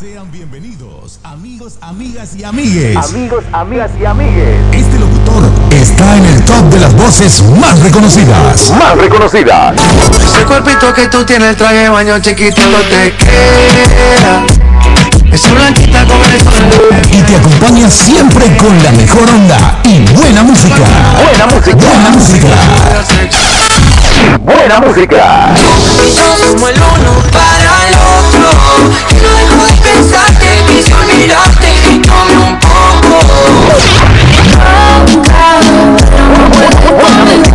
Sean bienvenidos, amigos, amigas y amigues. Amigos, amigas y amigues. Este locutor está en el top de las voces más reconocidas. Más reconocidas. Ese cuerpito que tú tienes, el traje de baño chiquitito te queda. Esa blanquita con el sol. Y te acompaña siempre con la mejor onda y buena música. Buena música. Buena música. Buena música buena música. Somos el uno para el otro. No dejo de pensarte, quise olvidarte, un poco.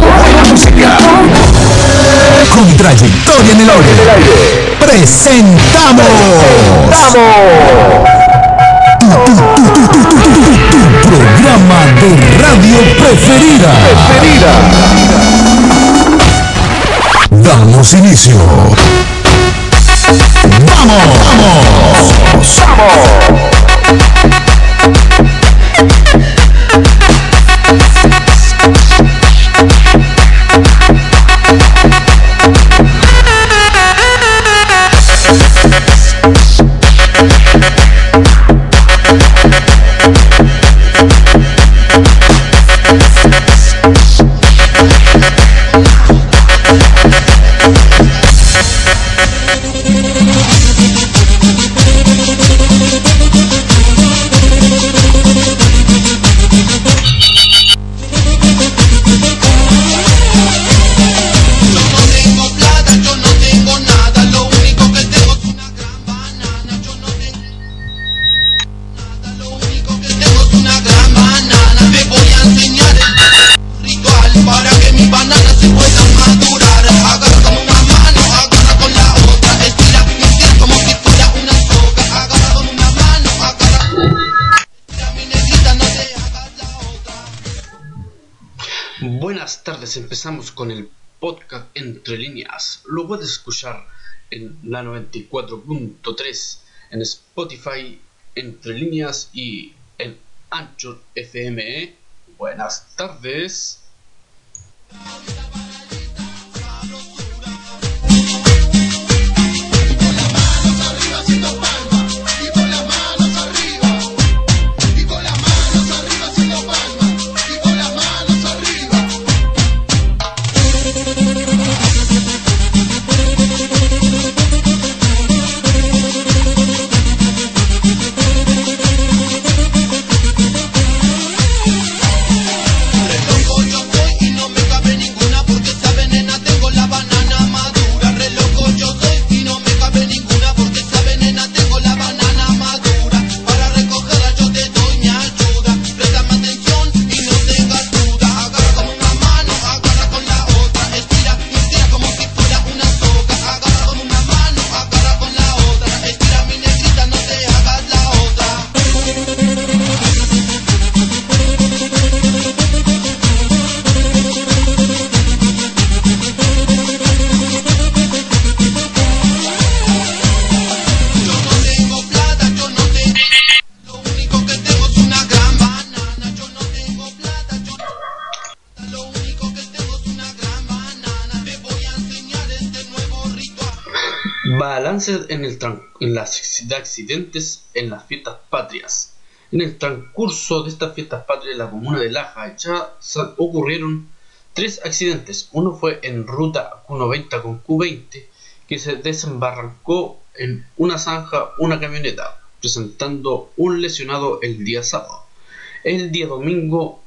Buena música. Con trayectoria en el aire. Presentamos. Presentamos. Tu, tu, programa de radio preferida. Preferida. Damos inicio. Tardes, empezamos con el podcast Entre Líneas. Lo puedes escuchar en la 94.3, en Spotify Entre Líneas y en Anchor FM. Buenas tardes. En, las de accidentes en las fiestas patrias. En el transcurso de estas fiestas patrias en la comuna de Laja ya ocurrieron tres accidentes. Uno fue en ruta Q90 con Q20 que se desembarrancó en una zanja una camioneta, presentando un lesionado el día sábado. El día domingo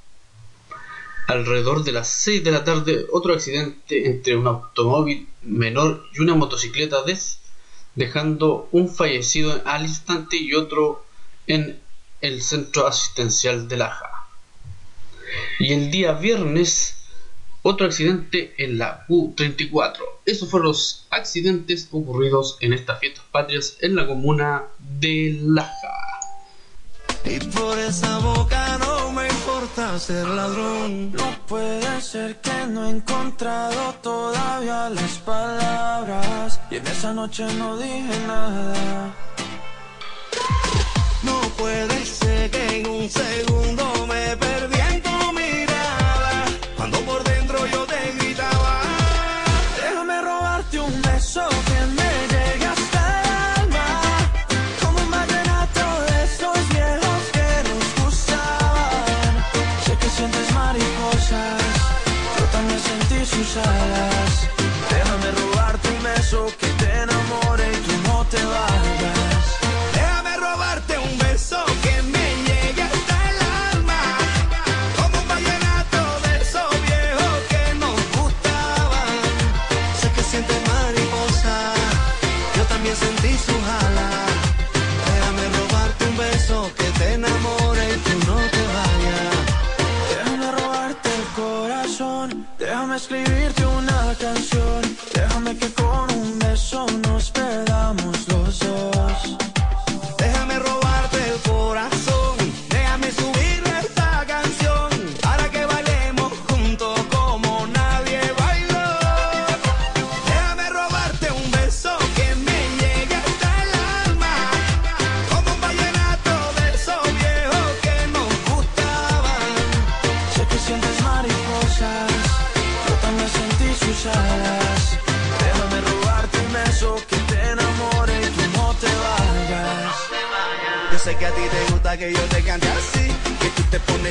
Alrededor de las 6 de la tarde, otro accidente entre un automóvil menor y una motocicleta des, dejando un fallecido al instante y otro en el centro asistencial de Laja. Y el día viernes, otro accidente en la Q34. Esos fueron los accidentes ocurridos en estas fiestas patrias en la comuna de Laja. Y por esa boca no me importa ser ladrón. No puede ser que no he encontrado todavía las palabras Y en esa noche no dije nada No puede ser que en un segundo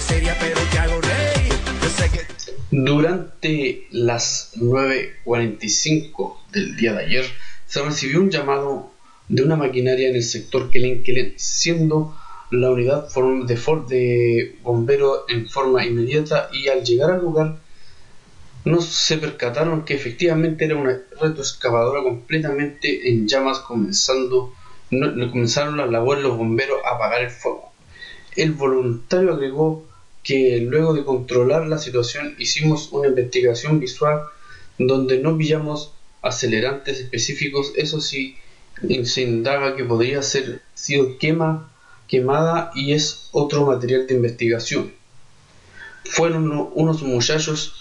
seria pero te hago reír. Yo sé que Durante las 9.45 del día de ayer se recibió un llamado de una maquinaria en el sector Kelen siendo la unidad de, for- de bombero en forma inmediata y al llegar al lugar no se percataron que efectivamente era una retroexcavadora completamente en llamas comenzando no- comenzaron las labores los bomberos a apagar el fuego. El voluntario agregó que luego de controlar la situación hicimos una investigación visual donde no pillamos acelerantes específicos, eso sí se indaga que podría ser sido quema, quemada y es otro material de investigación. Fueron uno- unos muchachos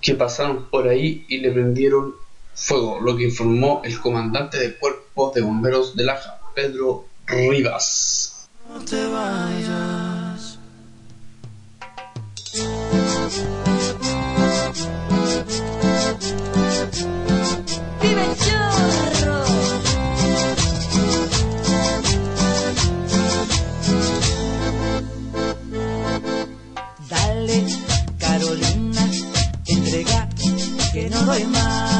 que pasaron por ahí y le prendieron fuego, lo que informó el comandante del cuerpo de bomberos de Laja, Pedro Rivas. Dale, Carolina, entrega que no doy más.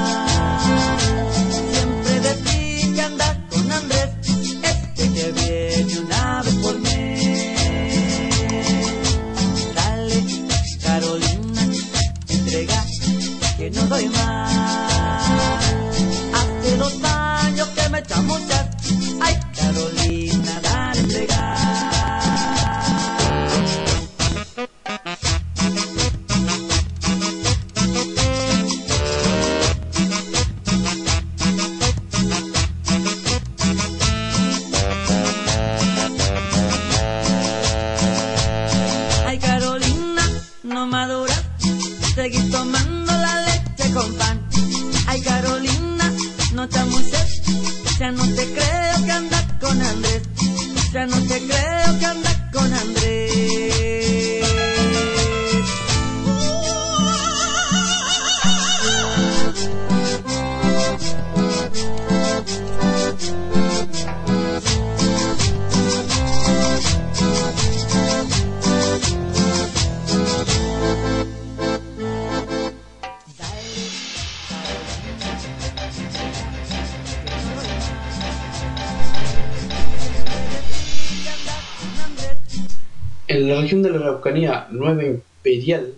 En la región de la Araucanía Nueva Imperial,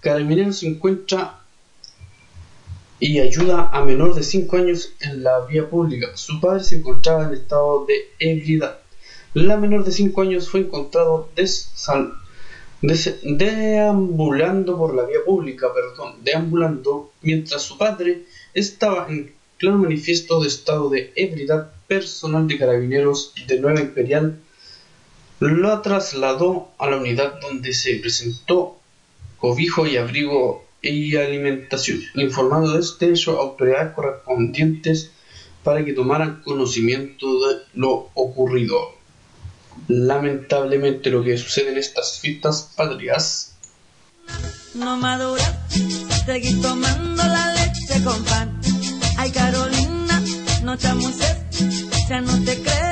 Carabineros se encuentra y ayuda a menor de 5 años en la vía pública. Su padre se encontraba en estado de ebriedad. La menor de 5 años fue encontrado desal- des- deambulando por la vía pública, perdón, deambulando mientras su padre estaba en claro manifiesto de estado de ebriedad. Personal de Carabineros de Nueva Imperial lo trasladó a la unidad donde se presentó cobijo y abrigo y alimentación, informando de este hecho a autoridades correspondientes para que tomaran conocimiento de lo ocurrido. Lamentablemente lo que sucede en estas fiestas patrias no madura, seguís tomando la leche con pan. Ay, Carolina, no no te creo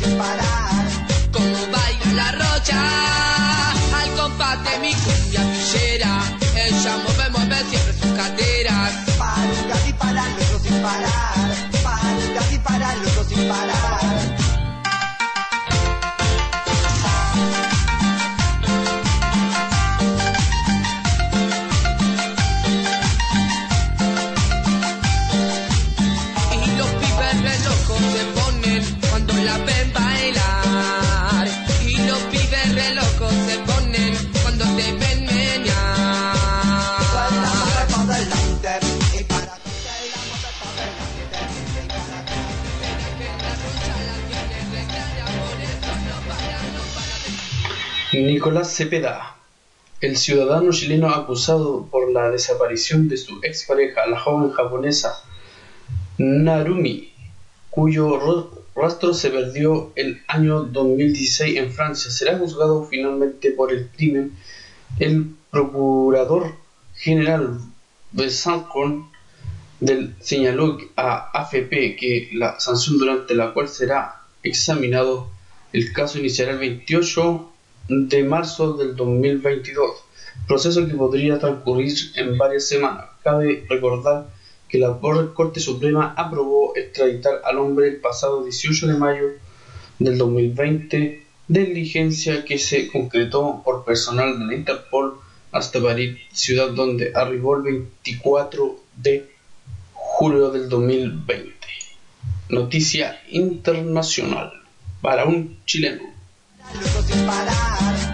sin parar. Como baila la rocha al compás de mi Nicolás Cepeda, el ciudadano chileno acusado por la desaparición de su expareja, la joven japonesa Narumi, cuyo ro- rastro se perdió el año 2016 en Francia, será juzgado finalmente por el crimen. El procurador general Besançon del señaló a AFP que la sanción durante la cual será examinado el caso iniciará el 28 de marzo del 2022, proceso que podría transcurrir en varias semanas. Cabe recordar que la Cor- Corte Suprema aprobó extraditar al hombre el pasado 18 de mayo del 2020, diligencia que se concretó por personal de la Interpol hasta París, ciudad donde arribó el 24 de julio del 2020. Noticia internacional para un chileno. Luego sin parar,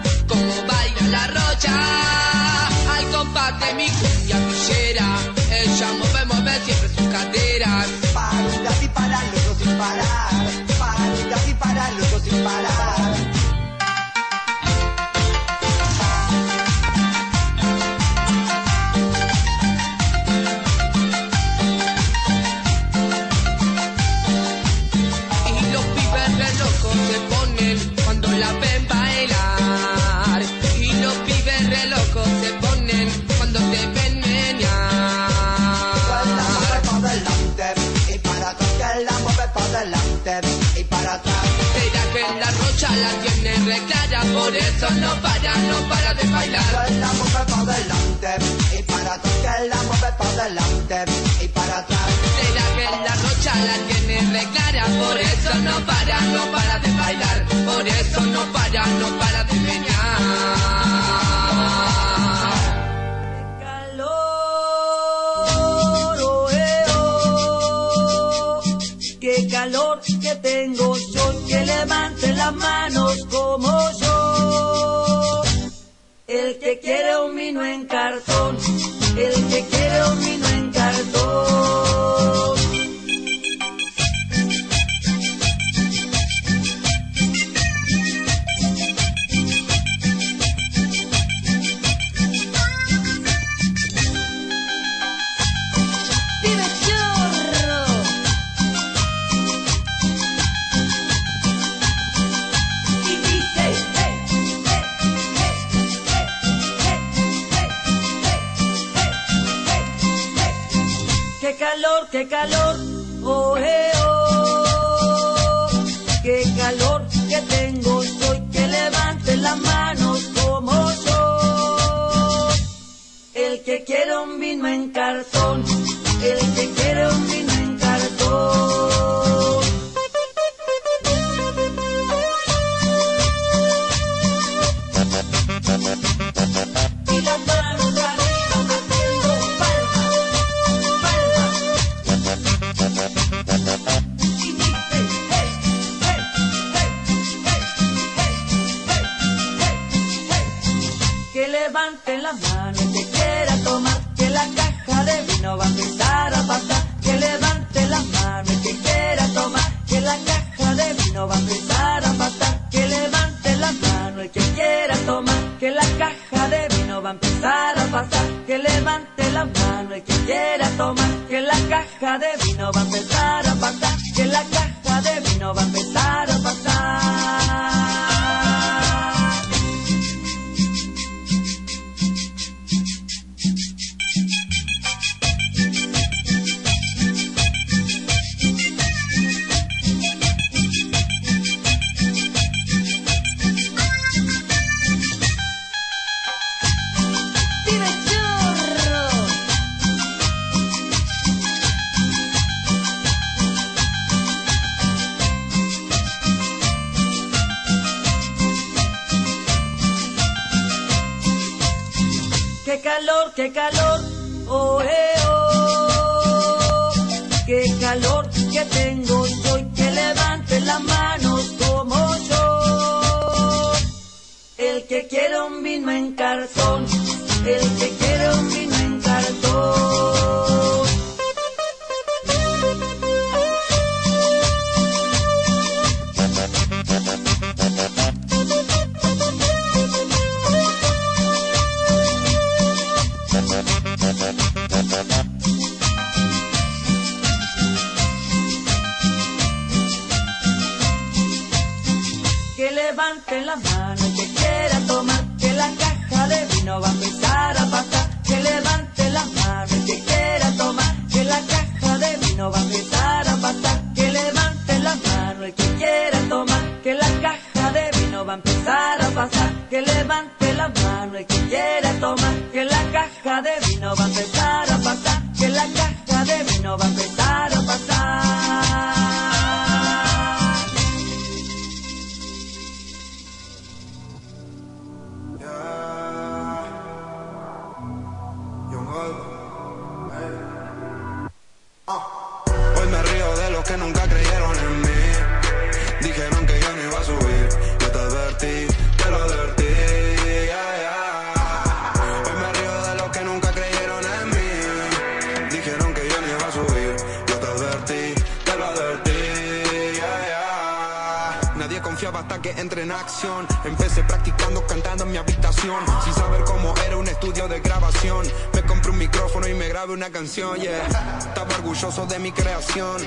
manos como yo. El que quiere un vino en cartón, el que quiere un vino en quiere un vino en cartón, el que quiere un vino qué calor, oh, eh, oh. Qué calor que tengo, soy que levante las manos como yo. El que quiere un vino en cartón, el la mano que quiera tomar, que la caja de vino va a empezar a pasar. Que levante la mano el que quiera tomar, que la caja de vino va a empezar a pasar. Que levante la mano el que quiera tomar, que la caja de vino va a empezar a pasar. Que levante la mano el que quiera tomar, que la caja de vino va a empezar entré en acción. Empecé practicando cantando en mi habitación. Sin saber cómo era un estudio de grabación. Me compré un micrófono y me grabé una canción, yeah. Estaba orgulloso de mi creación.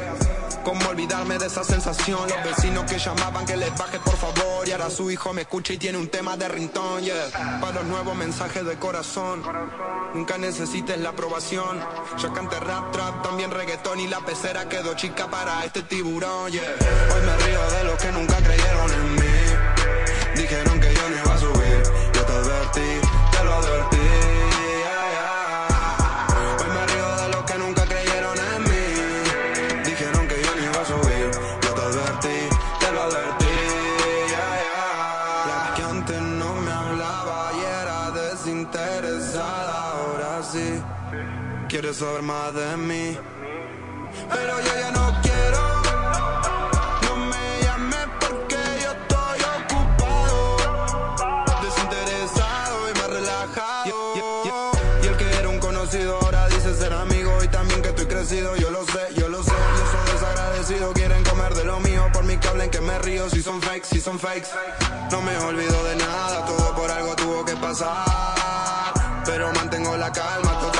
Cómo olvidarme de esa sensación. Los vecinos que llamaban que les baje por favor. Y ahora su hijo me escucha y tiene un tema de rintón, yeah. Para los nuevos mensajes de corazón. Nunca necesites la aprobación. Yo canté rap, trap, también reggaetón. Y la pecera quedó chica para este tiburón, yeah. Hoy me río de los que nunca creyeron en mí. Quiere saber más de mí. Pero yo ya no quiero. No me llames porque yo estoy ocupado. Desinteresado y más relajado. Y el que era un conocido ahora dice ser amigo. Y también que estoy crecido. Yo lo sé, yo lo sé. Yo soy desagradecido. Quieren comer de lo mío. Por mi que hablen que me río. Si son fakes, si son fakes. No me olvido de nada. Todo por algo tuvo que pasar. Pero mantengo la calma. Total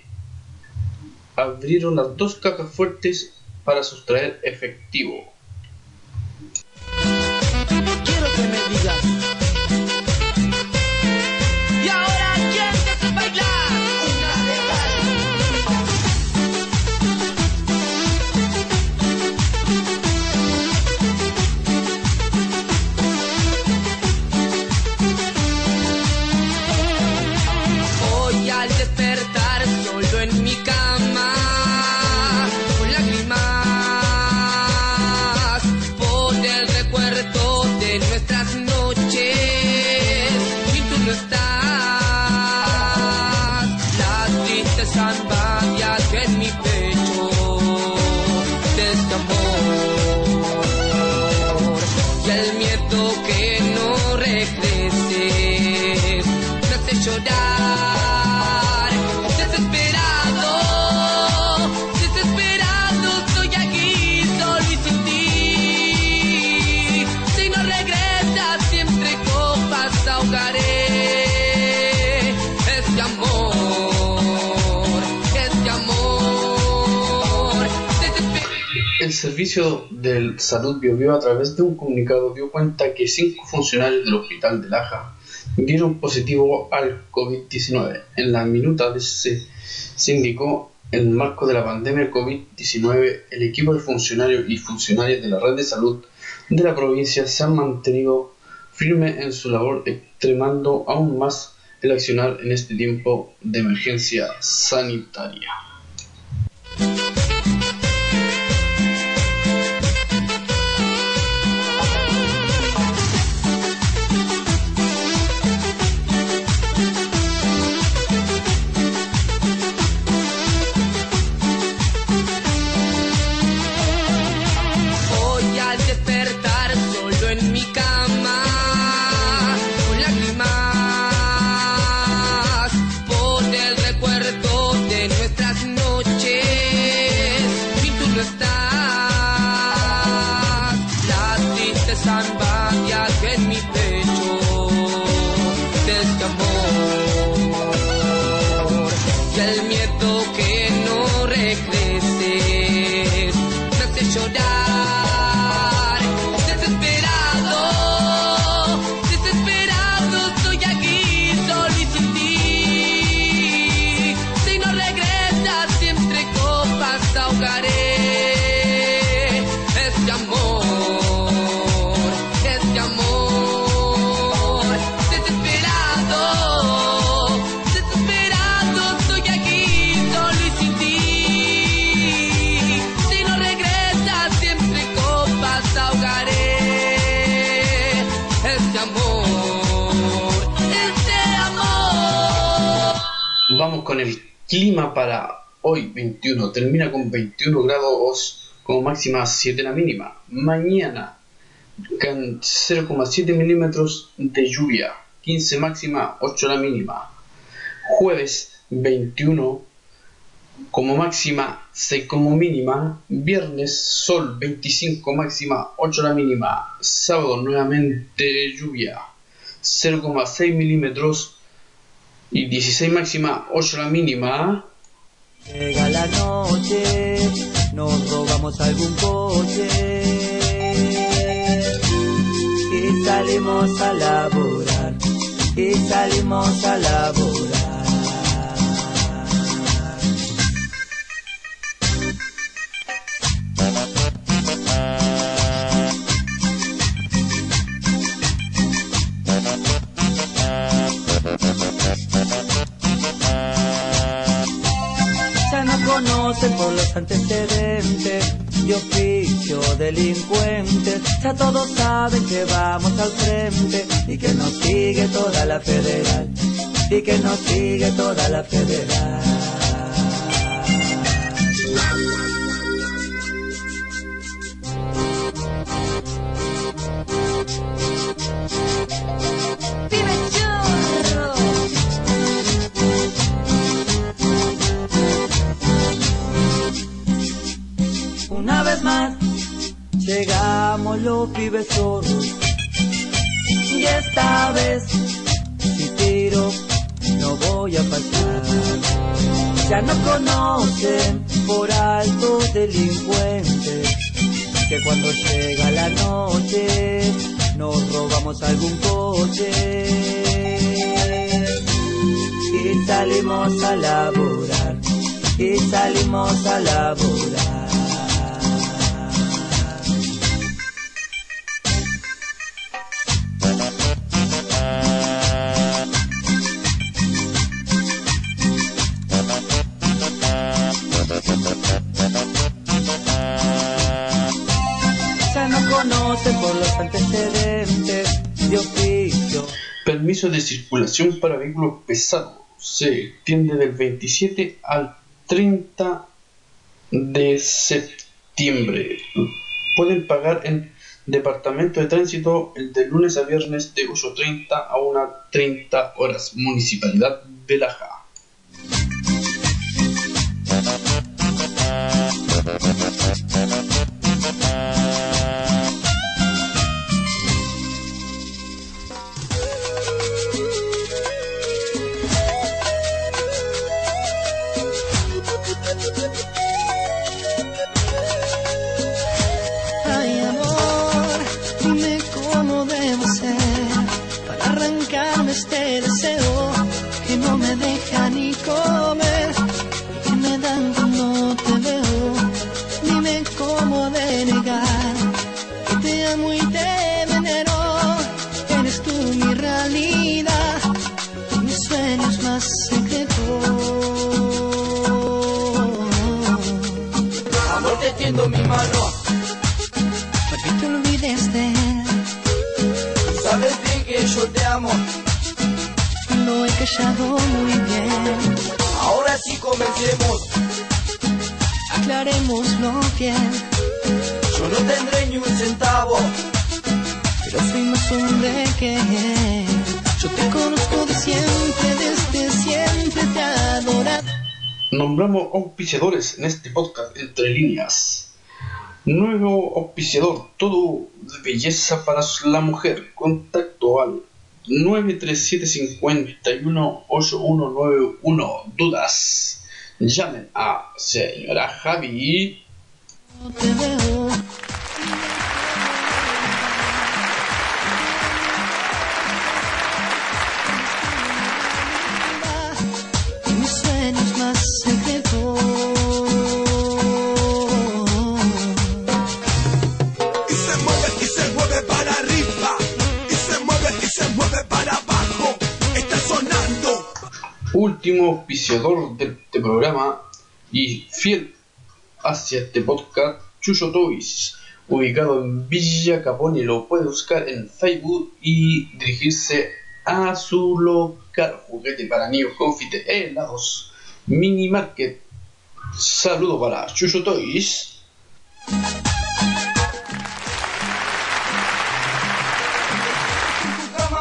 abrieron las dos cajas fuertes para sustraer efectivo. El servicio de salud Biobío a través de un comunicado dio cuenta que cinco funcionarios del hospital de Laja dieron positivo al COVID-19. En la minuta se, se indicó en el marco de la pandemia del COVID-19, el equipo de funcionarios y funcionarias de la red de salud de la provincia se han mantenido firmes en su labor, extremando aún más el accionar en este tiempo de emergencia sanitaria. Vamos con el clima para hoy 21. Termina con 21 grados como máxima 7 la mínima. Mañana con 0,7 milímetros de lluvia. 15 máxima, 8 la mínima. Jueves 21 como máxima, 6 como mínima. Viernes sol 25 máxima, 8 la mínima. Sábado nuevamente lluvia. 0,6 milímetros y 16 máxima, 8 la mínima. Llega la noche, nos robamos algún coche y salimos a laborar, y salimos a laborar. Conocen por los antecedentes de oficio delincuentes. Ya todos saben que vamos al frente y que nos sigue toda la federal. Y que nos sigue toda la federal. Pibes zorros. Y esta vez, si tiro, no voy a pasar. Ya no conocen por altos delincuentes. Que cuando llega la noche, nos robamos algún coche. Y salimos a laborar. Y salimos a laborar. Permiso de circulación para vehículos pesados se extiende del 27 al 30 de septiembre. Pueden pagar en Departamento de Tránsito el de lunes a viernes de 8.30 a 1.30 horas. Municipalidad de Laja. Nombramos auspiciadores en este podcast entre líneas. Nuevo auspiciador, todo de belleza para la mujer. Contacto al 937-51-8191. Dudas. Llamen a señora Javi. Último auspiciador de este programa y fiel hacia este podcast, Chuyo Toys, ubicado en Villa Capone. Lo puede buscar en Facebook y dirigirse a su local juguete para niños, confite, helados, mini market. Saludo para Chuyo Toys.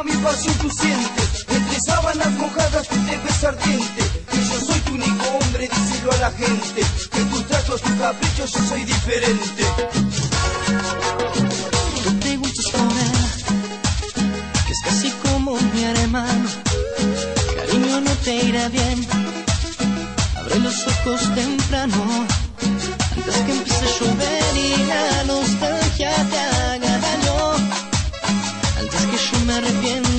mi pasión tú sientes Entre sábanas mojadas Que yo soy tu único hombre, díselo a la gente Que tus tratos, tus caprichos, yo soy diferente Tú te gustas con él, que es casi como mi hermano. Cariño, no te irá bien. Abre los ojos temprano, antes que empiece a llover y la nostalgia te haga daño. Antes que yo me arrepiente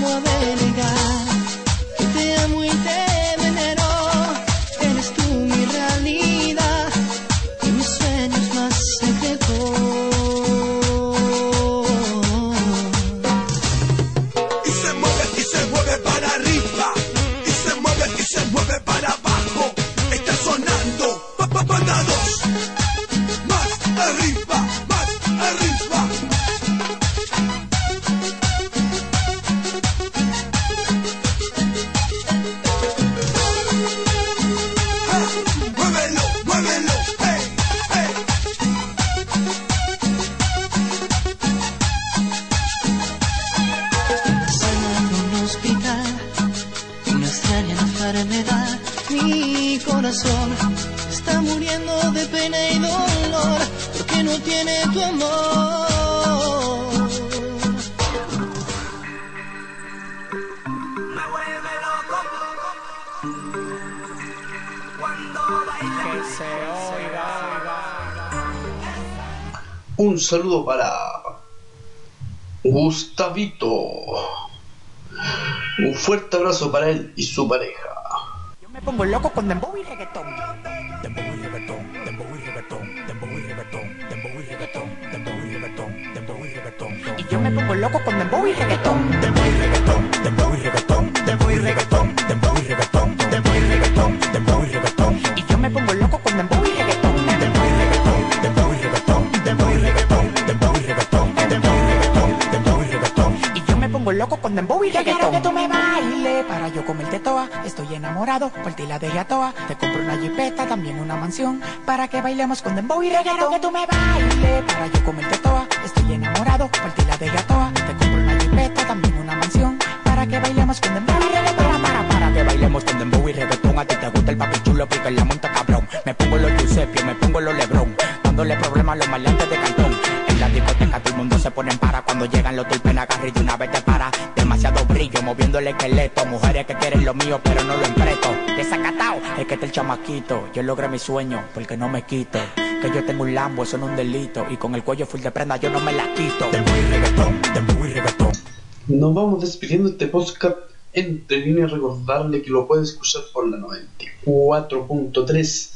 cómo delegar Un saludo para Gustavito. Un fuerte abrazo para él y su pareja. Yo me pongo loco con dembow y reggaetón. Dembow y reggaetón, dembow y reggaetón, dembow y reggaetón, dembow y reggaetón, me pongo loco con dembow y reggaetón. Dembow y reggaetón, dembow y reggaetón, dembow y reggaetón, dembow y reggaetón, dembow y reggaetón, dembow y reggaetón. Y yo me pongo loco con dembow y reggaetón. Dembow y reggaetón, dembow y reggaetón, dembow y reggaetón, dembow y reggaetón, dembow y reggaetón, dembow y reggaetón. Y yo me pongo loco con dembow y reggaetón. Quiero que tú me bailes para yo comerte toa. Estoy enamorado, por ti la dejé a toa. Te compro una jipeta, también una mansión. Para que bailemos con dembow y reggaetón. Quiero que tú me bailes para yo comerte toa. La toa. Te compro una jipeta, también una mansión. Para que bailemos con dembow y reggaetón. Para, que bailemos con dembow y reggaetón. A ti te gusta el papi chulo porque en la monta cabrón. Me pongo los Giuseppe, me pongo los Lebron. Dándole problemas a los maleantes de cantón. En la discoteca todo el mundo se pone en para cuando llegan los tulpen agarra y de una vez te para. Brillo moviendo el esqueleto. Mujeres que quieren lo mío pero no lo empreto. Desacatao, es que está el chamaquito. Yo logré mi sueño porque no me quito. Que yo tengo un lambo, eso no es un delito. Y con el cuello full de prenda yo no me la quito. Dembow y reggaetón, dembow y reggaetón. Nos vamos despidiendo de este podcast entre líneas. Recordarle que lo puede escuchar por la 94.3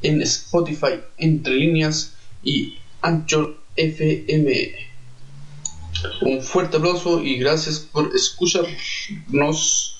en Spotify, entre líneas y Anchor FM. Un fuerte aplauso y gracias por escucharnos.